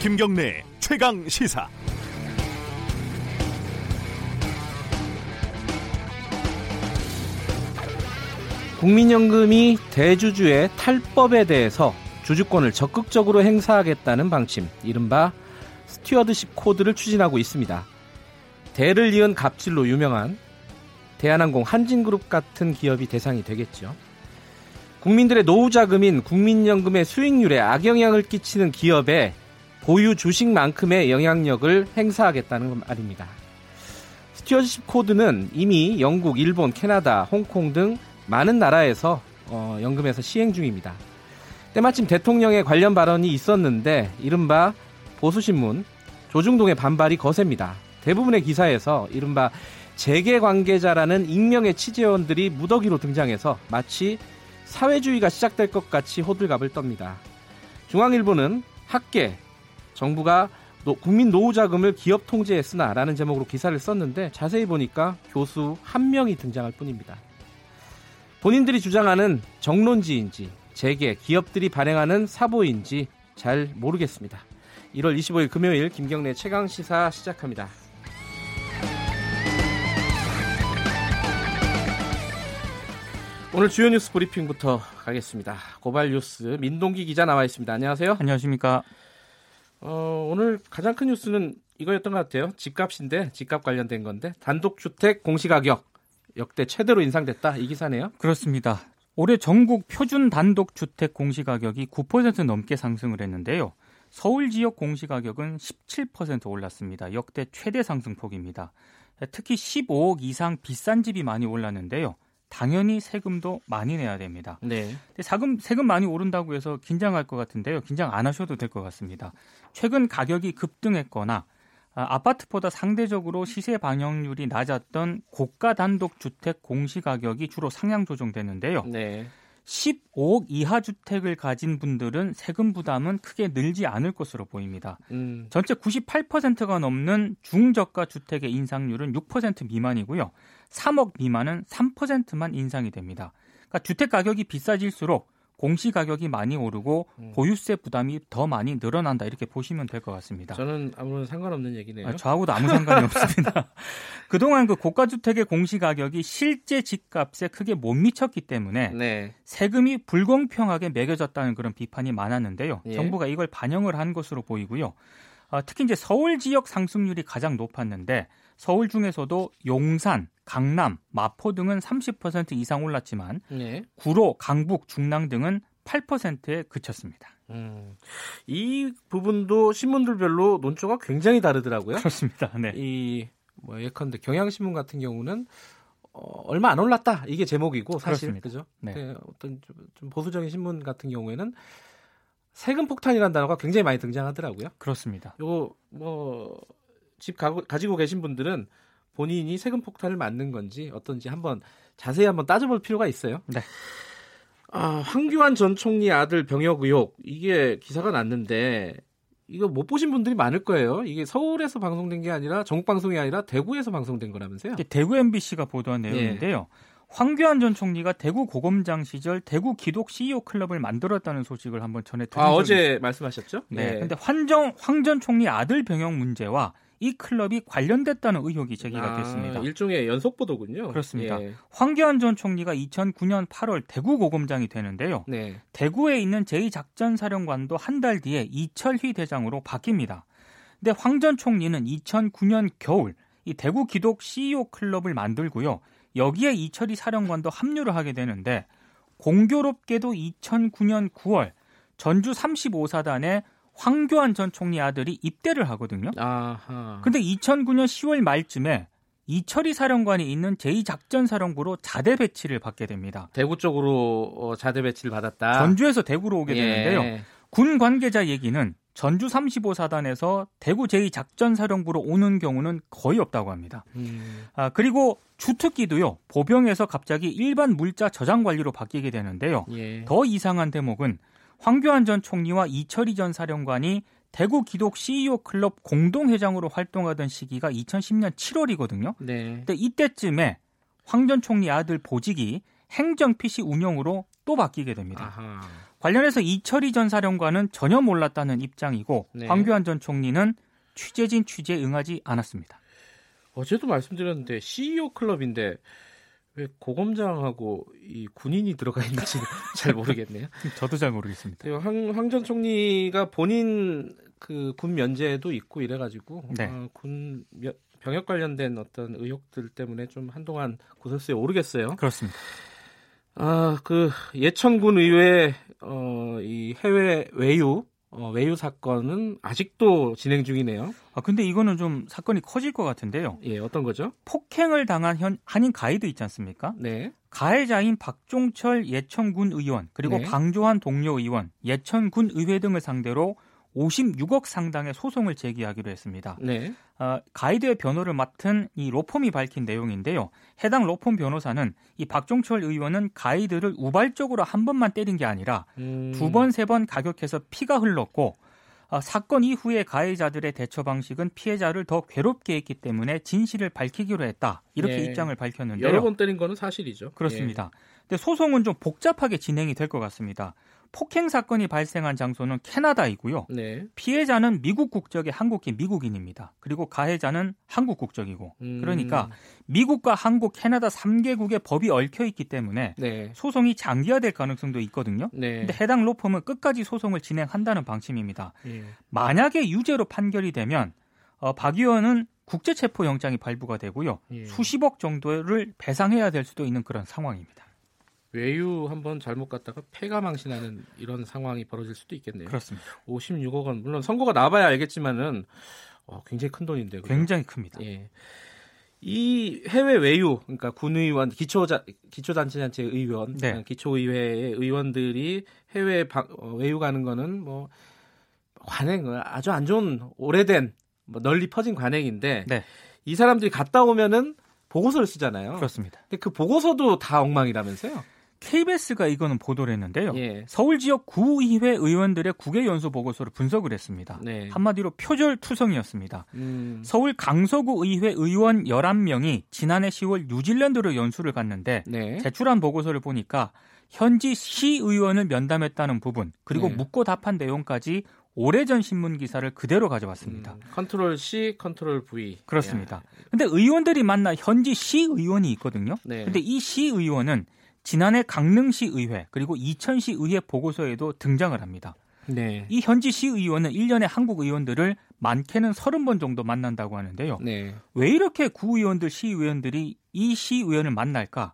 김경래 최강 시사. 국민연금이 대주주의 탈법에 대해서 주주권을 적극적으로 행사하겠다는 방침, 이른바 stewardship code를 추진하고 있습니다. 대를 이은 갑질로 유명한 대한항공 한진그룹 같은 기업이 대상이 되겠죠. 국민들의 노후 자금인 국민연금의 수익률에 악영향을 끼치는 기업에 보유 주식만큼의 영향력을 행사하겠다는 말입니다. Stewardship code는 이미 영국, 일본, 캐나다, 홍콩 등 많은 나라에서 어, 연금에서 시행 중입니다. 때마침 대통령의 관련 발언이 있었는데 이른바 보수신문 조중동의 반발이 거셉니다. 대부분의 기사에서 이른바 재계 관계자라는 익명의 취재원들이 무더기로 등장해서 마치 사회주의가 시작될 것 같이 호들갑을 떱니다. 중앙일보는 학계, 정부가 국민 노후 자금을 기업 통제에 쓰나라는 제목으로 기사를 썼는데 자세히 보니까 교수 한 명이 등장할 뿐입니다. 본인들이 주장하는 정론지인지 재계, 기업들이 발행하는 사보인지 잘 모르겠습니다. 1월 25일 금요일 김경래 최강 시사 시작합니다. 오늘 주요 뉴스 브리핑부터 가겠습니다. 고발 뉴스 민동기 기자 나와 있습니다. 안녕하세요. 안녕하십니까. 어, 오늘 가장 큰 뉴스는 이거였던 것 같아요. 집값인데 집값 관련된 건데 단독주택 공시가격 역대 최대로 인상됐다 이 기사네요. 그렇습니다. 올해 전국 표준 단독주택 공시가격이 9% 넘게 상승을 했는데요. 서울 지역 공시가격은 17% 올랐습니다. 역대 최대 상승폭입니다. 특히 15억 이상 비싼 집이 많이 올랐는데요. 당연히 세금도 많이 내야 됩니다. 네. 세금 세금 많이 오른다고 해서 긴장할 것 같은데요. 긴장 안 하셔도 될 것 같습니다. 최근 가격이 급등했거나 아, 아파트보다 상대적으로 시세 반영률이 낮았던 고가 단독 주택 공시 가격이 주로 상향 조정되는데요. 네. 15억 이하 주택을 가진 분들은 세금 부담은 크게 늘지 않을 것으로 보입니다. 음. 전체 98%가 넘는 중저가 주택의 인상률은 6% 미만이고요. 3억 미만은 3%만 인상이 됩니다. 그러니까 주택 가격이 비싸질수록 공시 가격이 많이 오르고 음. 보유세 부담이 더 많이 늘어난다 이렇게 보시면 될 것 같습니다. 저는 아무런 상관없는 얘기네요. 아, 저하고도 아무 상관이 없습니다. 그동안 그 고가 주택의 공시 가격이 실제 집값에 크게 못 미쳤기 때문에 네. 세금이 불공평하게 매겨졌다는 그런 비판이 많았는데요. 예. 정부가 이걸 반영을 한 것으로 보이고요. 아, 특히 이제 서울 지역 상승률이 가장 높았는데 서울 중에서도 용산, 강남, 마포 등은 30% 이상 올랐지만 네. 구로, 강북, 중랑 등은 8%에 그쳤습니다. 음, 이 부분도 신문들별로 논조가 굉장히 다르더라고요. 그렇습니다. 네. 이뭐 예컨대 경향신문 같은 경우는 어, 얼마 안 올랐다 이게 제목이고 사실 그렇습니다. 그죠? 네. 네. 어떤 좀, 좀 보수적인 신문 같은 경우에는 세금 폭탄이라는 단어가 굉장히 많이 등장하더라고요. 그렇습니다. 요거 뭐 집 가지고 계신 분들은 본인이 세금 폭탄을 맞는 건지 어떤지 한번 자세히 한번 따져볼 필요가 있어요. 네. 아, 황교안 전 총리 아들 병역 의혹 이게 기사가 났는데 이거 못 보신 분들이 많을 거예요. 이게 서울에서 방송된 게 아니라 전국 방송이 아니라 대구에서 방송된 거라면서요? 대구 MBC가 보도한 내용인데요. 예. 황교안 전 총리가 대구 고검장 시절 대구 기독 CEO 클럽을 만들었다는 소식을 한번 전해 드린 아, 어제 말씀하셨죠? 네. 네. 근데 환정 황 전 총리 아들 병역 문제와 이 클럽이 관련됐다는 의혹이 제기가 아, 됐습니다. 일종의 연속 보도군요. 그렇습니다. 예. 황교안 전 총리가 2009년 8월 대구 고검장이 되는데요. 네. 대구에 있는 제2작전사령관도 한 달 뒤에 이철휘 대장으로 바뀝니다. 근데 황 전 총리는 2009년 겨울 이 대구 기독 CEO 클럽을 만들고요. 여기에 이철휘 사령관도 합류를 하게 되는데 공교롭게도 2009년 9월 전주 35사단에 황교안 전 총리 아들이 입대를 하거든요. 아하. 근데 2009년 10월 말쯤에 이철희 사령관이 있는 제2작전사령부로 자대 배치를 받게 됩니다. 대구 쪽으로 어, 자대 배치를 받았다. 전주에서 대구로 오게 예. 되는데요. 군 관계자 얘기는 전주 35사단에서 대구 제2작전사령부로 오는 경우는 거의 없다고 합니다. 음. 아, 그리고 주특기도요, 보병에서 갑자기 일반 물자 저장 관리로 바뀌게 되는데요. 예. 더 이상한 대목은 황교안 전 총리와 이철희 전 사령관이 대구 기독 CEO 클럽 공동회장으로 활동하던 시기가 2010년 7월이거든요. 네. 근데 이때쯤에 황 전 총리 아들 보직이 행정 PC 운영으로 또 바뀌게 됩니다. 아하. 관련해서 이철희 전 사령관은 전혀 몰랐다는 입장이고 네. 황교안 전 총리는 취재진 취재에 응하지 않았습니다. 어제도 말씀드렸는데 CEO 클럽인데 왜 고검장하고 이 군인이 들어가 있는지 잘 모르겠네요. 저도 잘 모르겠습니다. 황전 총리가 본인 그 군 면제도 있고 이래가지고 네. 어, 군 면- 병역 관련된 어떤 의혹들 때문에 좀 한동안 구설수에 오르겠어요. 그렇습니다. 아, 그 예천군 의회 어, 이 해외 외유 어, 외유 사건은 아직도 진행 중이네요. 아 근데 이거는 좀 사건이 커질 것 같은데요. 예, 어떤 거죠? 폭행을 당한 현, 한인 가이드 있지 않습니까? 네. 가해자인 박종철 예천군 의원 그리고 네. 방조한 동료 의원, 예천군 의회 등을 상대로 56억 상당의 소송을 제기하기로 했습니다. 네. 어, 가이드의 변호를 맡은 이 로펌이 밝힌 내용인데요. 해당 로펌 변호사는 이 박종철 의원은 가이드를 우발적으로 한 번만 때린 게 아니라 음, 두 번, 세 번 가격해서 피가 흘렀고 어, 사건 이후에 가해자들의 대처 방식은 피해자를 더 괴롭게 했기 때문에 진실을 밝히기로 했다. 이렇게 네. 입장을 밝혔는데요. 여러 번 때린 거는 사실이죠. 그렇습니다. 근데 소송은 좀 복잡하게 진행이 될 것 같습니다. 폭행 사건이 발생한 장소는 캐나다이고요. 예. 네. 피해자는 미국 국적의 한국인 미국인입니다. 그리고 가해자는 한국 국적이고. 음, 그러니까 미국과 한국, 캐나다 3개국의 법이 얽혀 있기 때문에 네. 소송이 장기화될 가능성도 있거든요. 네. 근데 해당 로펌은 끝까지 소송을 진행한다는 방침입니다. 예. 만약에 유죄로 판결이 되면 어, 박 의원은 국제체포영장이 발부가 되고요. 예. 수십억 정도를 배상해야 될 수도 있는 그런 상황입니다. 외유 한번 잘못 갔다가 폐가 망신하는 이런 상황이 벌어질 수도 있겠네요. 그렇습니다. 56억 원 물론 선거가 나봐야 알겠지만은 어, 굉장히 큰 돈인데. 그죠? 굉장히 큽니다. 예. 이 해외 외유 그러니까 군의원 기초자 기초단체단체 의원 네. 기초의회의 의원들이 해외 방- 어, 외유 가는 거는 뭐 관행 아주 안 좋은 오래된 뭐 널리 퍼진 관행인데 네. 이 사람들이 갔다 오면은 보고서를 쓰잖아요. 그렇습니다. 근데 그 보고서도 다 엉망이라면서요? KBS가 이거는 보도를 했는데요. 예. 서울 지역 구의회 의원들의 국외 연수 보고서를 분석을 했습니다. 네. 한마디로 표절 투성이었습니다. 음, 서울 강서구 의회 의원 11명이 지난해 10월 뉴질랜드로 연수를 갔는데 네. 제출한 보고서를 보니까 현지 시의원을 면담했다는 부분 그리고 네. 묻고 답한 내용까지 오래전 신문 기사를 그대로 가져왔습니다. 음, Control C, control V. 그렇습니다. 근데 의원들이 만나 현지 시의원이 있거든요. 네. 근데 이 시의원은 지난해 강릉시 의회 그리고 이천시 의회 보고서에도 등장을 합니다. 네. 이 현지 시의원은 1년에 한국 의원들을 많게는 30번 정도 만난다고 하는데요. 네. 왜 이렇게 구의원들, 시의원들이 이 시의원을 만날까?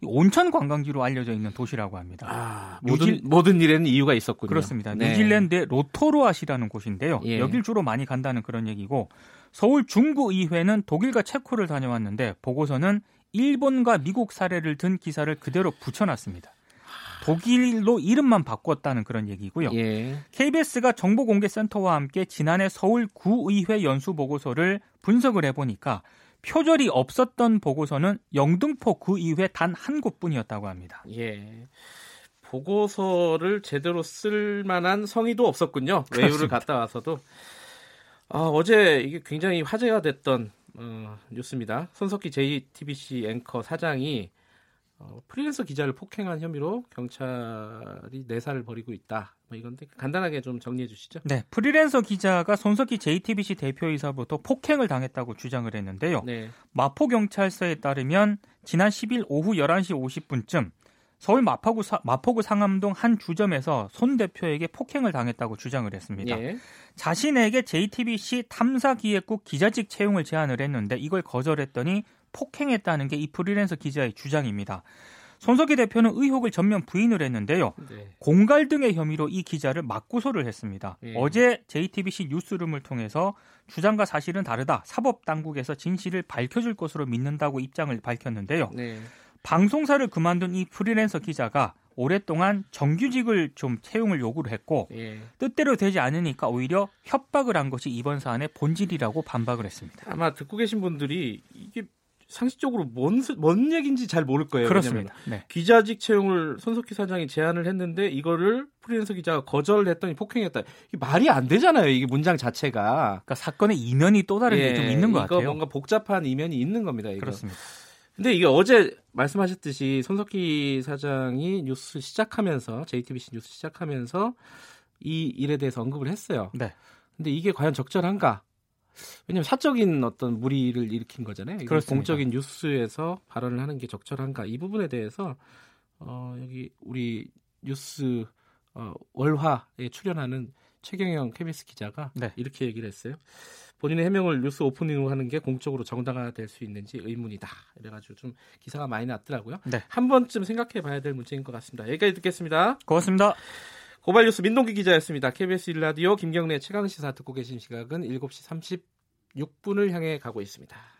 이 온천 관광지로 알려져 있는 도시라고 합니다. 아, 뉴질- 모든 모든 일에는 이유가 있었군요. 그렇습니다. 네. 뉴질랜드의 로토로아시라는 곳인데요. 예. 여길 주로 많이 간다는 그런 얘기고 서울 중부의회는 독일과 체코를 다녀왔는데 보고서는 일본과 미국 사례를 든 기사를 그대로 붙여놨습니다. 독일로 이름만 바꿨다는 그런 얘기고요. 예. KBS가 정보공개센터와 함께 지난해 서울 구의회 연수 보고서를 분석을 해보니까 표절이 없었던 보고서는 영등포 구의회 단 한 곳뿐이었다고 합니다. 예. 보고서를 제대로 쓸 만한 성의도 없었군요. 외유를 그렇습니다. 갔다 와서도. 아, 어제 이게 굉장히 화제가 됐던 어, 뉴스입니다. 손석희 JTBC 앵커 사장이 어, 프리랜서 기자를 폭행한 혐의로 경찰이 내사를 벌이고 있다. 뭐 이건데 간단하게 좀 정리해 주시죠. 네, 프리랜서 기자가 손석희 JTBC 대표이사부터 폭행을 당했다고 주장을 했는데요. 네. 마포 경찰서에 따르면 지난 10일 오후 11시 50분쯤 서울 마포구, 사- 마포구 상암동 한 주점에서 손 대표에게 폭행을 당했다고 주장을 했습니다. 예. 자신에게 JTBC 탐사기획국 기자직 채용을 제안을 했는데 이걸 거절했더니 폭행했다는 게 이 프리랜서 기자의 주장입니다. 손석희 대표는 의혹을 전면 부인을 했는데요. 네. 공갈 등의 혐의로 이 기자를 맞고소를 했습니다. 예. 어제 JTBC 뉴스룸을 통해서 주장과 사실은 다르다. 사법 당국에서 진실을 밝혀줄 것으로 믿는다고 입장을 밝혔는데요. 네. 방송사를 그만둔 이 프리랜서 기자가 오랫동안 정규직을 좀 채용을 요구를 했고 예. 뜻대로 되지 않으니까 오히려 협박을 한 것이 이번 사안의 본질이라고 반박을 했습니다. 아마 듣고 계신 분들이 이게 상식적으로 뭔, 스- 뭔 얘기인지 잘 모를 거예요. 그렇습니다. 네. 기자직 채용을 손석희 사장이 제안을 했는데 이거를 프리랜서 기자가 거절을 했더니 폭행했다. 이게 말이 안 되잖아요. 이게 문장 자체가. 그러니까 사건의 이면이 또 다른 게좀 있는 것 예, 같아요. 뭔가 복잡한 이면이 있는 겁니다. 이거. 그렇습니다. 근데 이게 어제 말씀하셨듯이 손석희 사장이 뉴스 시작하면서 JTBC 뉴스 시작하면서 이 일에 대해서 언급을 했어요. 네. 근데 이게 과연 적절한가? 왜냐하면 사적인 어떤 무리를 일으킨 거잖아요. 그렇습니다. 공적인 뉴스에서 발언을 하는 게 적절한가? 이 부분에 대해서 어, 여기 우리 뉴스 어, 월화에 출연하는 최경영 KBS 기자가 네. 이렇게 얘기를 했어요. 본인의 해명을 뉴스 오프닝으로 하는 게 공적으로 정당화될 수 있는지 의문이다. 이래가지고 좀 기사가 많이 났더라고요. 네. 한 번쯤 생각해봐야 될 문제인 것 같습니다. 여기까지 듣겠습니다. 고맙습니다. 고발 뉴스 민동기 기자였습니다. KBS 1라디오 김경래 최강 시사 듣고 계신 시각은 7시 36분을 향해 가고 있습니다.